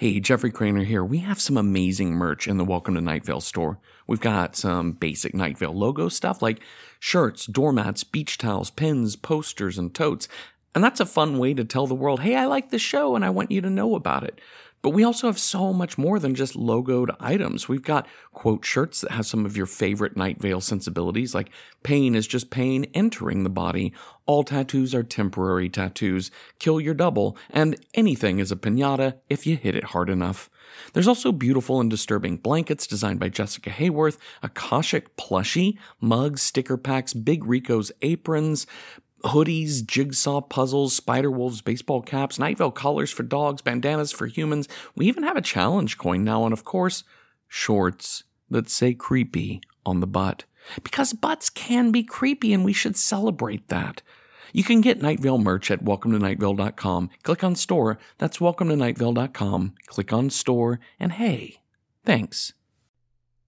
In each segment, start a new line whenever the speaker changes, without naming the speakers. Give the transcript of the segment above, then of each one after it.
Hey, Jeffrey Cranor here. We have some amazing merch in the Welcome to Night Vale store. We've got some basic Night Vale logo stuff like shirts, doormats, beach towels, pins, posters, and totes. And that's a fun way to tell the world, hey, I like the show and I want you to know about it. But we also have so much more than just logoed items. We've got quote shirts that have some of your favorite Night Vale sensibilities, like pain is just pain entering the body, all tattoos are temporary tattoos, kill your double, and anything is a pinata if you hit it hard enough. There's also beautiful and disturbing blankets designed by Jessica Hayworth, a Khoshekh plushie, mugs, sticker packs, Big Rico's aprons, hoodies, jigsaw puzzles, spider wolves, baseball caps, Night Vale collars for dogs, bandanas for humans. We even have a challenge coin now, and of course, shorts that say creepy on the butt. Because butts can be creepy, and we should celebrate that. You can get Night Vale merch at welcometonightvale.com. Click on store. That's welcometonightvale.com. Click on store, and hey, thanks.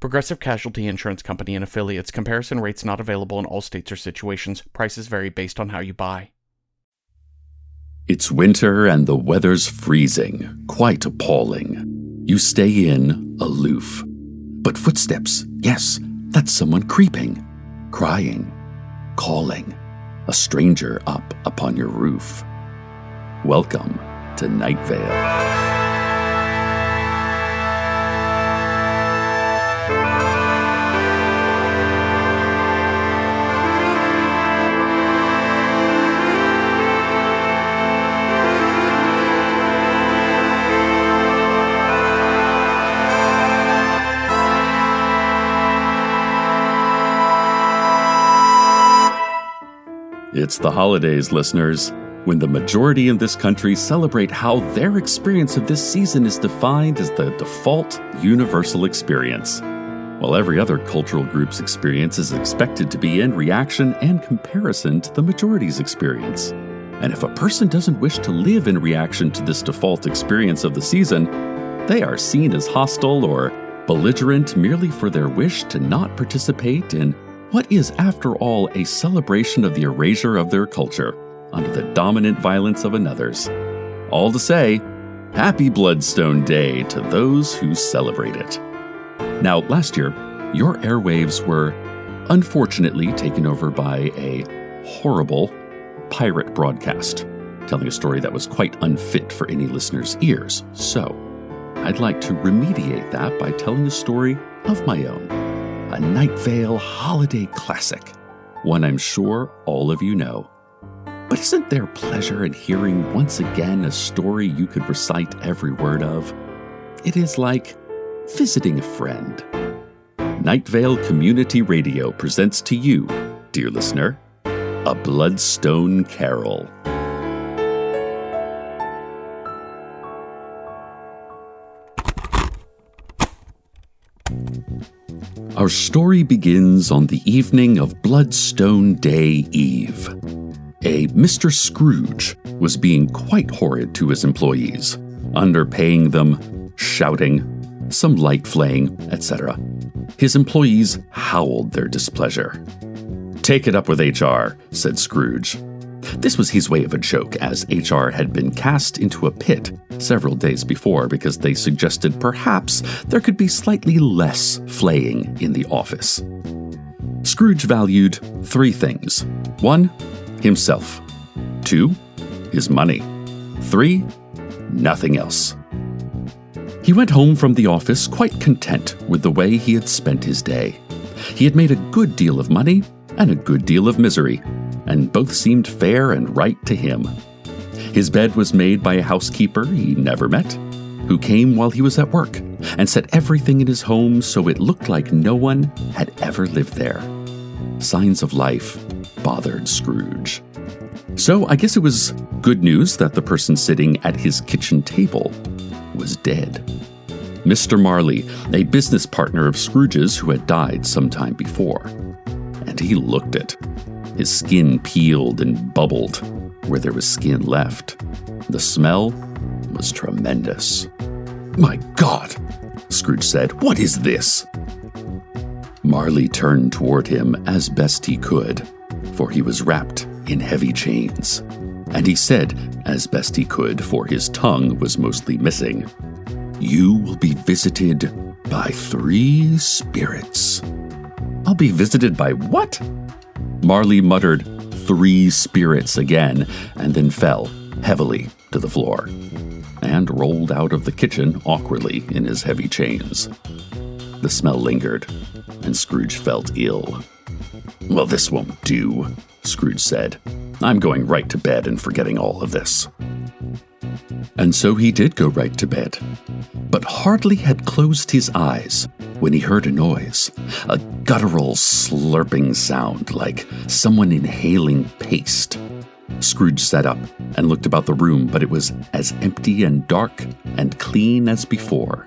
Progressive Casualty Insurance Company and affiliates. Comparison rates not available in all states or situations. Prices vary based on how you buy.
It's winter and the weather's freezing, quite appalling. You stay in, aloof. But footsteps, yes, that's someone creeping, crying, calling, a stranger up upon your roof. Welcome to Night Vale. It's the holidays, listeners, when the majority in this country celebrate how their experience of this season is defined as the default universal experience, while every other cultural group's experience is expected to be in reaction and comparison to the majority's experience. And if a person doesn't wish to live in reaction to this default experience of the season, they are seen as hostile or belligerent merely for their wish to not participate in what is, after all, a celebration of the erasure of their culture under the dominant violence of another's? All to say, Happy Bloodstone Day to those who celebrate it. Now, last year, your airwaves were unfortunately taken over by a horrible pirate broadcast, telling a story that was quite unfit for any listener's ears. So, I'd like to remediate that by telling a story of my own a Night Vale holiday classic, one I'm sure all of you know. But isn't there pleasure in hearing once again a story you could recite every word of? It is like visiting a friend. Night Vale Community Radio presents to you, dear listener, a Bloodstone Carol. Our story begins on the evening of Bloodstone Day Eve. A Mr. Scrooge was being quite horrid to his employees, underpaying them, shouting, some light flaying, etc. His employees howled their displeasure. Take it up with HR, said Scrooge. This was his way of a joke, as HR had been cast into a pit several days before because they suggested perhaps there could be slightly less flaying in the office. Scrooge valued three things one, himself, two, his money, three, nothing else. He went home from the office quite content with the way he had spent his day. He had made a good deal of money and a good deal of misery, and both seemed fair and right to him. His bed was made by a housekeeper he never met, who came while he was at work and set everything in his home so it looked like no one had ever lived there. Signs of life bothered Scrooge. So I guess it was good news that the person sitting at his kitchen table was dead. Mr. Marley, a business partner of Scrooge's who had died some time before. He looked at it. His skin peeled and bubbled where there was skin left. The smell was tremendous. My God, Scrooge said, what is this? Marley turned toward him as best he could, for he was wrapped in heavy chains. And he said, as best he could, for his tongue was mostly missing, You will be visited by three spirits. I'll be visited by what? Marley muttered, Three spirits again, and then fell heavily to the floor and rolled out of the kitchen awkwardly in his heavy chains. The smell lingered, and Scrooge felt ill. Well, this won't do, Scrooge said. I'm going right to bed and forgetting all of this. And so he did go right to bed, but hardly had closed his eyes when he heard a noise, a guttural slurping sound like someone inhaling paste. Scrooge sat up and looked about the room, but it was as empty and dark and clean as before.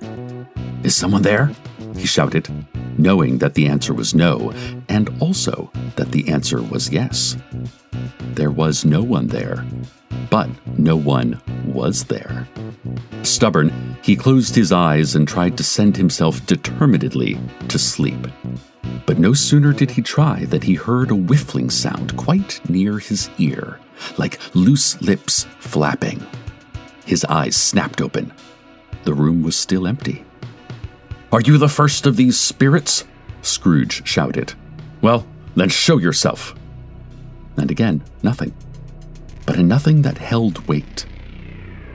Is someone there? He shouted, knowing that the answer was no, and also that the answer was yes. There was no one there, but no one was there. Stubborn, he closed his eyes and tried to send himself determinedly to sleep. But no sooner did he try than he heard a whiffling sound quite near his ear, like loose lips flapping. His eyes snapped open. The room was still empty. Are you the first of these spirits? Scrooge shouted. Well, then show yourself. And again, nothing. But a nothing that held weight.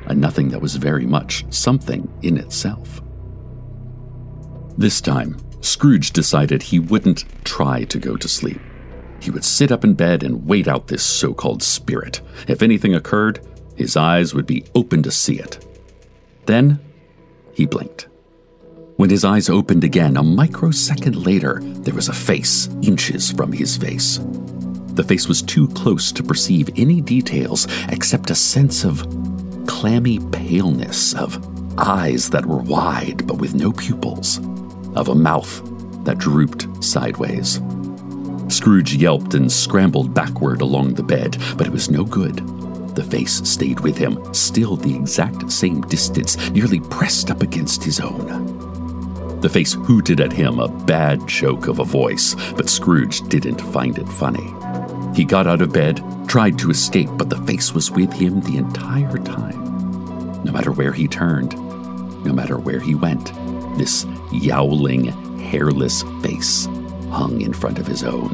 A nothing that was very much something in itself. This time, Scrooge decided he wouldn't try to go to sleep. He would sit up in bed and wait out this so called spirit. If anything occurred, his eyes would be open to see it. Then he blinked. When his eyes opened again, a microsecond later, there was a face inches from his face. The face was too close to perceive any details except a sense of clammy paleness, of eyes that were wide but with no pupils, of a mouth that drooped sideways. Scrooge yelped and scrambled backward along the bed, but it was no good. The face stayed with him, still the exact same distance, nearly pressed up against his own. The face hooted at him a bad joke of a voice, but Scrooge didn't find it funny. He got out of bed, tried to escape, but the face was with him the entire matter where he turned, no matter where he went, this yowling, hairless face hung in front of his own.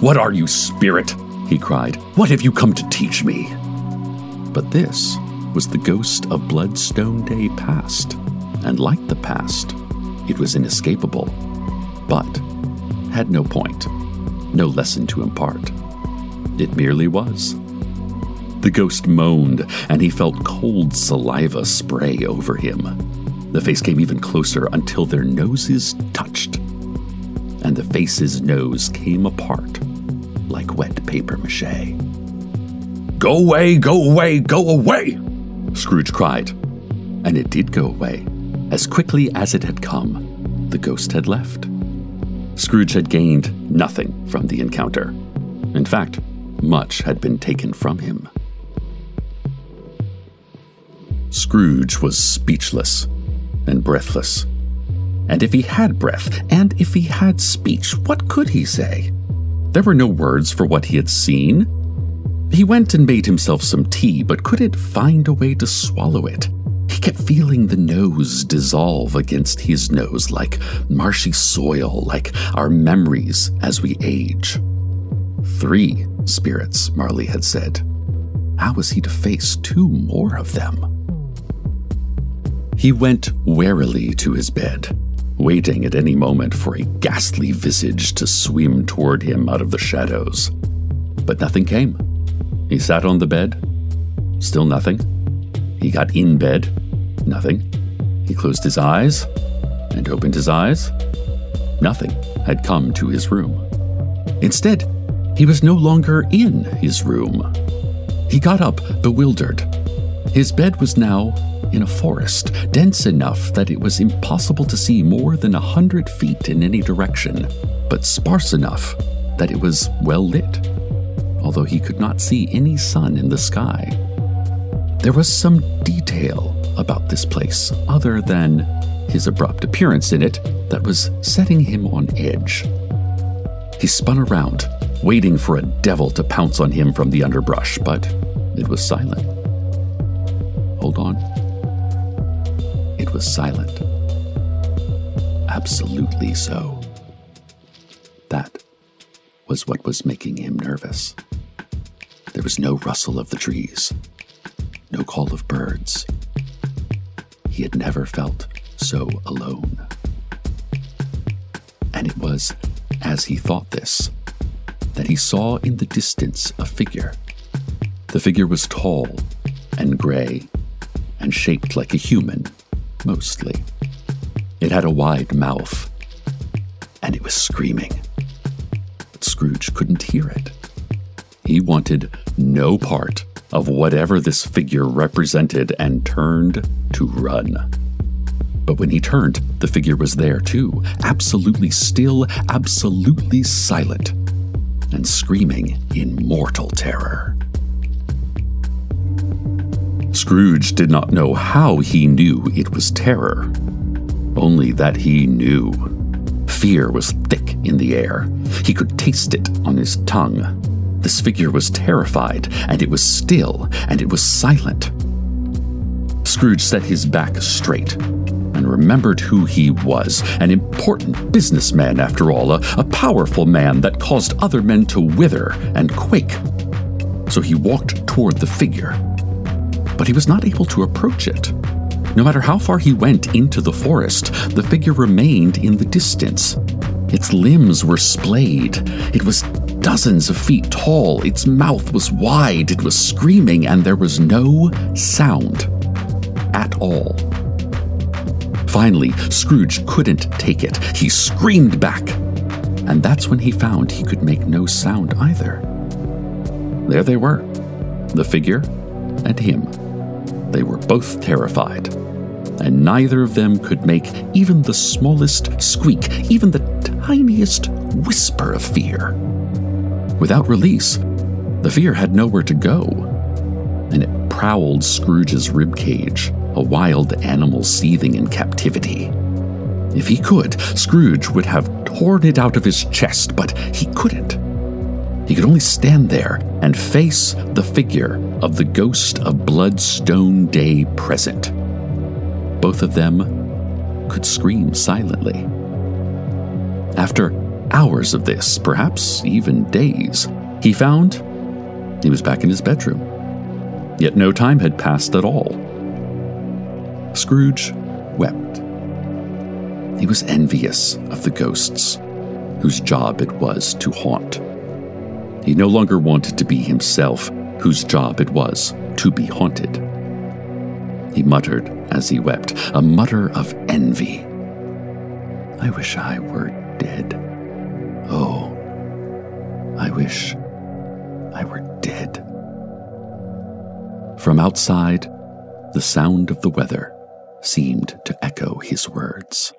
What are you, spirit? he cried. What have you come to teach me? But this was the ghost of Bloodstone Day past, and like the past, it was inescapable, but had no point, no lesson to impart. It merely was. The ghost moaned, and he felt cold saliva spray over him. The face came even closer until their noses touched, and the face's nose came apart like wet paper mache. Go away, go away, go away! Scrooge cried. And it did go away. As quickly as it had come, the ghost had left. Scrooge had gained nothing from the encounter. In fact, much had been taken from him. Scrooge was speechless and breathless. And if he had breath, and if he had speech, what could he say? There were no words for what he had seen. He went and made himself some tea, but couldn't find a way to swallow it. He kept feeling the nose dissolve against his nose like marshy soil, like our memories as we age. Three spirits, Marley had said. How was he to face two more of them? He went warily to his bed, waiting at any moment for a ghastly visage to swim toward him out of the shadows. But nothing came. He sat on the bed, still nothing. He got in bed, nothing. He closed his eyes and opened his eyes. Nothing had come to his room. Instead, he was no longer in his room. He got up, bewildered. His bed was now in a forest, dense enough that it was impossible to see more than a hundred feet in any direction, but sparse enough that it was well lit, although he could not see any sun in the sky. There was some detail about this place other than his abrupt appearance in it that was setting him on edge. He spun around, waiting for a devil to pounce on him from the underbrush, but it was silent. Hold on. It was silent. Absolutely so. That was what was making him nervous. There was no rustle of the trees, no call of birds. He had never felt so alone. And it was as he thought this that he saw in the distance a figure. The figure was tall and gray and shaped like a human, mostly. It had a wide mouth, and it was screaming. But Scrooge couldn't hear it. He wanted no part of whatever this figure represented and turned to run. But when he turned, the figure was there too, absolutely still, absolutely silent, and screaming in mortal terror. Scrooge did not know how he knew it was terror, only that he knew. Fear was thick in the air. He could taste it on his tongue. This figure was terrified, and it was still, and it was silent. Scrooge set his back straight and remembered who he was an important businessman, after all, a, a powerful man that caused other men to wither and quake. So he walked toward the figure. But he was not able to approach it. No matter how far he went into the forest, the figure remained in the distance. Its limbs were splayed. It was dozens of feet tall. Its mouth was wide. It was screaming, and there was no sound at all. Finally, Scrooge couldn't take it. He screamed back. And that's when he found he could make no sound either. There they were the figure and him. They were both terrified, and neither of them could make even the smallest squeak, even the tiniest whisper of fear. Without release, the fear had nowhere to go, and it prowled Scrooge's ribcage a wild animal seething in captivity. If he could, Scrooge would have torn it out of his chest, but he couldn't. He could only stand there and face the figure of the ghost of Bloodstone Day present. Both of them could scream silently. After hours of this, perhaps even days, he found he was back in his bedroom. Yet no time had passed at all. Scrooge wept. He was envious of the ghosts, whose job it was to haunt. He no longer wanted to be himself, whose job it was to be haunted. He muttered as he wept, a mutter of envy. I wish I were dead. Oh, I wish I were dead. From outside, the sound of the weather seemed to echo his words.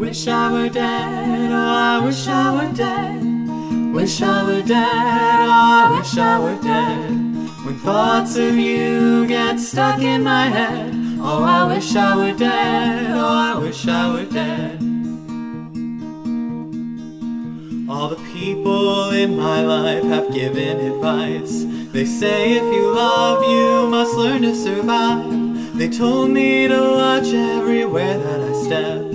Wish I were dead, oh, I wish I were dead. Wish I were dead, oh, I wish I were dead. When thoughts of you get stuck in my head, oh, I wish I were dead, oh, I wish I were dead. All the people in my life have given advice. They say if you love, you must learn to survive. They told me to watch everywhere that I step.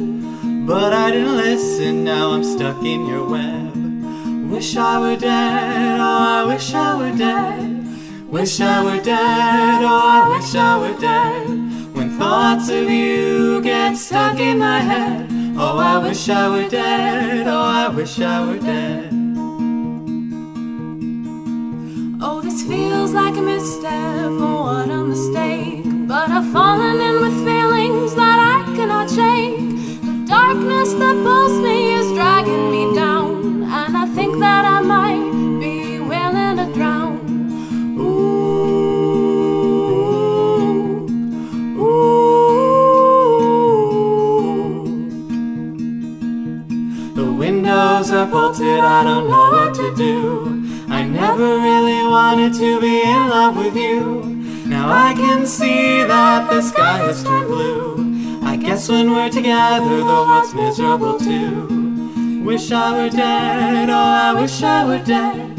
But I didn't listen, now I'm stuck in your web. Wish I were dead, oh, I wish I were dead. Wish I were dead, oh, I wish I were dead. When thoughts of you get stuck in my head, oh, I wish I were dead, oh, I wish I were dead.
Oh, this feels like a misstep, oh, what a mistake. But I've fallen in with feelings that I cannot shake darkness that pulls me is dragging me down, and I think that I might be willing to drown. Ooh, ooh.
The windows are bolted, I don't know what to do. I never really wanted to be in love with you. Now I can see that the sky has turned blue. I guess when we're together, the world's miserable too. Wish I were dead, oh, I wish I were dead.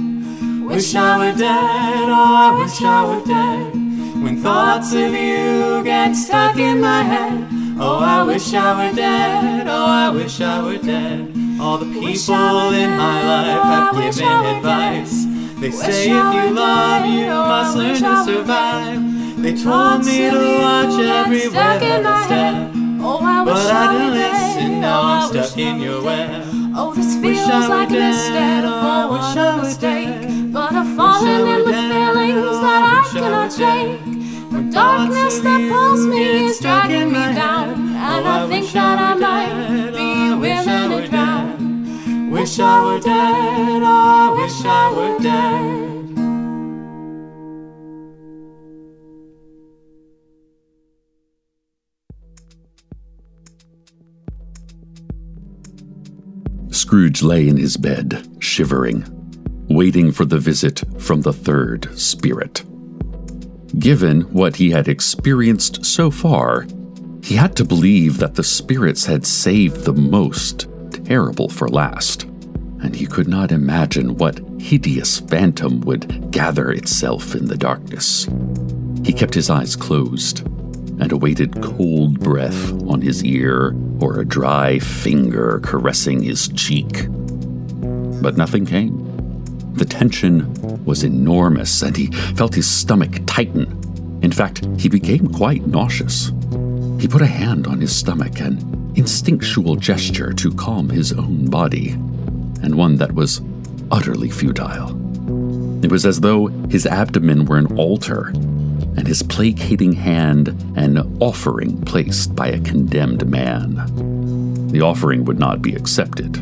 Wish I were dead, oh, I wish I were dead. When thoughts of you get stuck in my head, oh, I wish I were dead, oh, I wish I were dead. All the people in my life have given advice. They say if you love, you must learn to survive. They told me to watch every web step. Oh, but I didn't listen, now I'm stuck in your web.
Oh, this feels like a misstep, oh, what a mistake. But I've fallen in with feelings that I cannot shake. The darkness that pulls me is dragging me down, and I think that I might be willing to drown.
Wish I were dead, oh, I wish I were dead.
Scrooge lay in his bed, shivering, waiting for the visit from the third spirit. Given what he had experienced so far, he had to believe that the spirits had saved the most terrible for last, and he could not imagine what hideous phantom would gather itself in the darkness. He kept his eyes closed and awaited cold breath on his ear or a dry finger caressing his cheek. But nothing came. The tension was enormous, and he felt his stomach tighten. In fact, he became quite nauseous. He put a hand on his stomach, an instinctual gesture to calm his own body, and one that was utterly futile. It was as though his abdomen were an altar, and his placating hand an offering placed by a condemned man. The offering would not be accepted.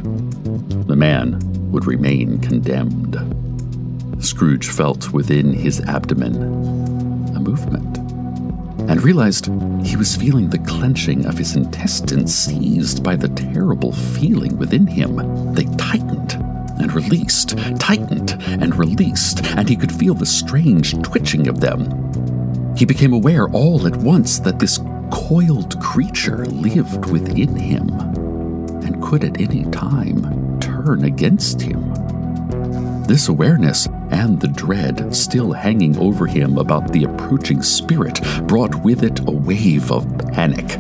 The man would remain condemned. Scrooge felt within his abdomen a movement and realized he was feeling the clenching of his intestines seized by the terrible feeling within him. They tightened and released, tightened and released, and he could feel the strange twitching of them. He became aware all at once that this coiled creature lived within him and could at any time turn against him. This awareness and the dread still hanging over him about the approaching spirit brought with it a wave of panic.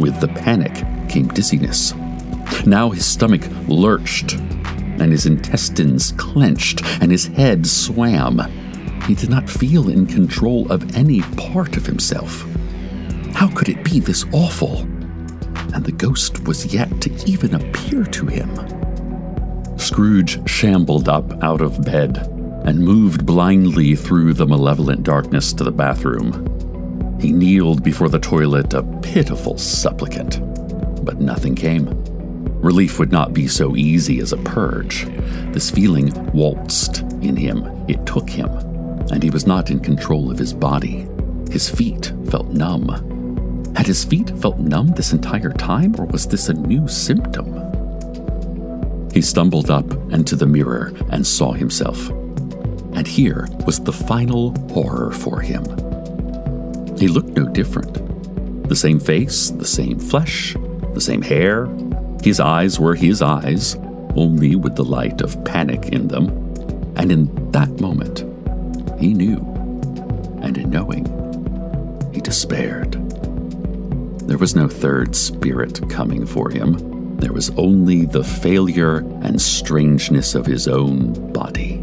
With the panic came dizziness. Now his stomach lurched, and his intestines clenched, and his head swam. He did not feel in control of any part of himself. How could it be this awful? And the ghost was yet to even appear to him. Scrooge shambled up out of bed and moved blindly through the malevolent darkness to the bathroom. He kneeled before the toilet, a pitiful supplicant, but nothing came. Relief would not be so easy as a purge. This feeling waltzed in him, it took him, and he was not in control of his body. His feet felt numb. Had his feet felt numb this entire time, or was this a new symptom? He stumbled up and to the mirror and saw himself. And here was the final horror for him. He looked no different. The same face, the same flesh, the same hair. His eyes were his eyes, only with the light of panic in them. And in that moment, he knew. And in knowing, he despaired. There was no third spirit coming for him. There was only the failure and strangeness of his own body.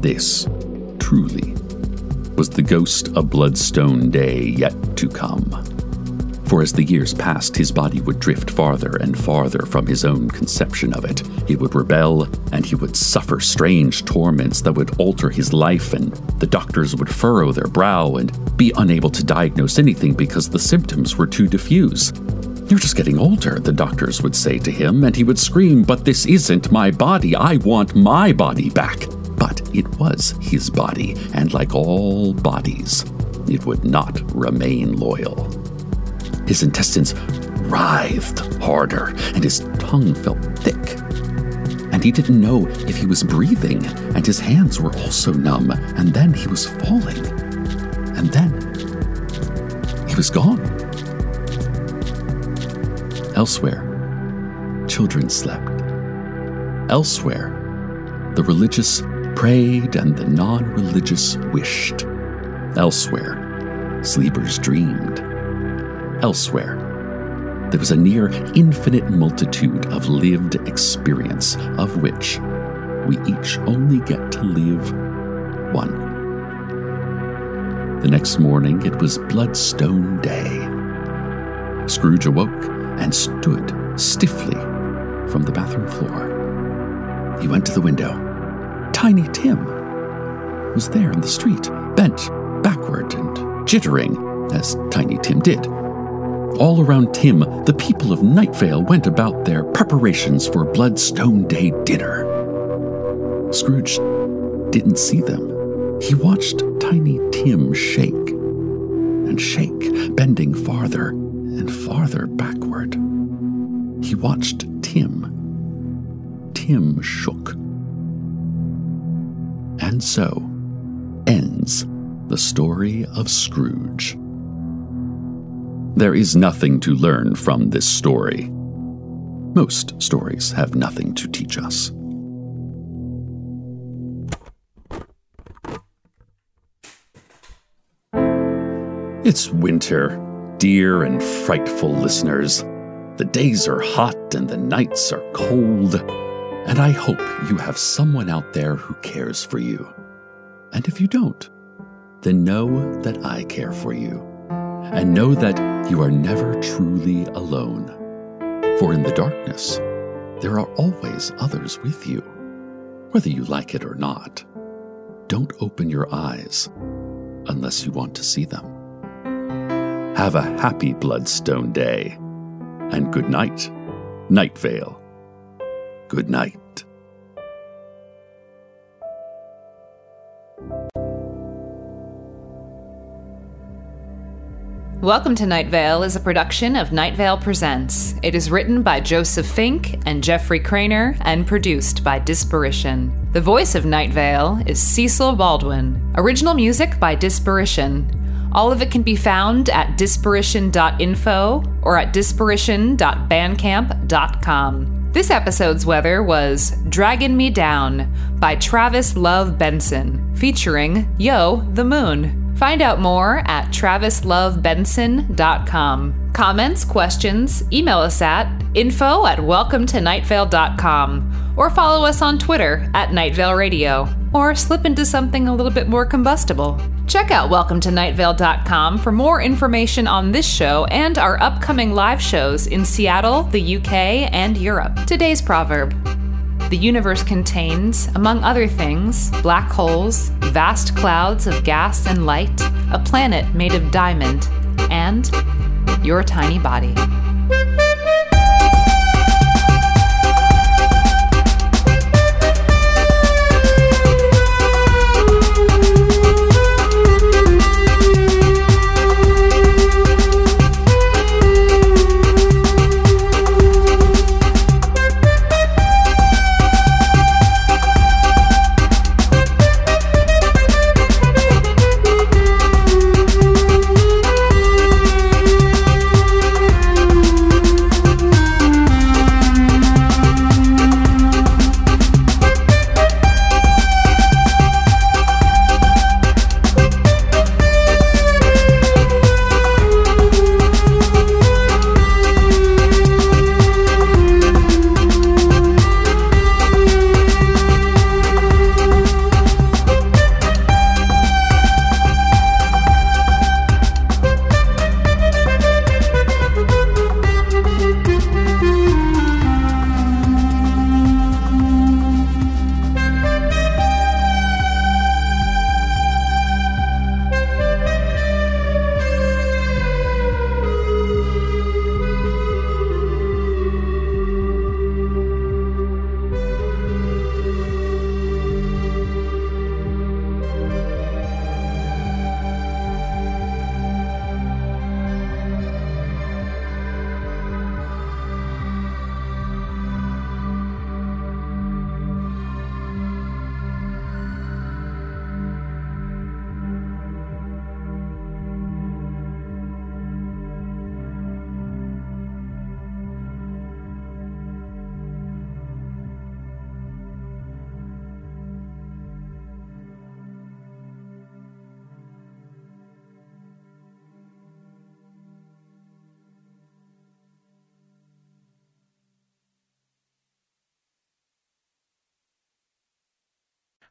This, truly, was the ghost of Bloodstone Day yet to come. For as the years passed, his body would drift farther and farther from his own conception of it. He would rebel, and he would suffer strange torments that would alter his life, and the doctors would furrow their brow and be unable to diagnose anything because the symptoms were too diffuse. You're just getting older, the doctors would say to him, and he would scream, But this isn't my body. I want my body back. But it was his body, and like all bodies, it would not remain loyal. His intestines writhed harder, and his tongue felt thick. And he didn't know if he was breathing, and his hands were also numb, and then he was falling. And then he was gone. Elsewhere, children slept. Elsewhere, the religious prayed and the non religious wished. Elsewhere, sleepers dreamed. Elsewhere, there was a near infinite multitude of lived experience, of which we each only get to live one. The next morning, it was Bloodstone Day. Scrooge awoke and stood stiffly from the bathroom floor. He went to the window. Tiny Tim was there in the street, bent backward and jittering, as Tiny Tim did. All around Tim, the people of Nightvale went about their preparations for Bloodstone Day dinner. Scrooge didn't see them. He watched Tiny Tim shake and shake, bending farther and farther backward. He watched Tim. Tim shook. And so ends the story of Scrooge. There is nothing to learn from this story. Most stories have nothing to teach us. It's winter, dear and frightful listeners. The days are hot and the nights are cold, and I hope you have someone out there who cares for you. And if you don't, then know that I care for you, and know that you are never truly alone. For in the darkness, there are always others with you, whether you like it or not. Don't open your eyes unless you want to see them. Have a happy Bloodstone Day, and good night, Night Vale. Good night.
Welcome to Night Vale is a production of Night Vale Presents. It is written by Joseph Fink and Jeffrey Cranor and produced by Disparition. The voice of Night Vale is Cecil Baldwin. Original music by Disparition. All of it can be found at disparition.info or at disparition.bandcamp.com. This episode's weather was Draggin' Me Down by Travis Love Benson, featuring Yo the Moon. Find out more at travislovebenson.com. Comments, questions, email us at info at welcometonightvale.com or follow us on Twitter at Nightvale Radio or slip into something a little bit more combustible. Check out welcometonightvale.com for more information on this show and our upcoming live shows in Seattle, the UK, and Europe. Today's proverb the universe contains, among other things, black holes, vast clouds of gas and light, a planet made of diamond, and your tiny body.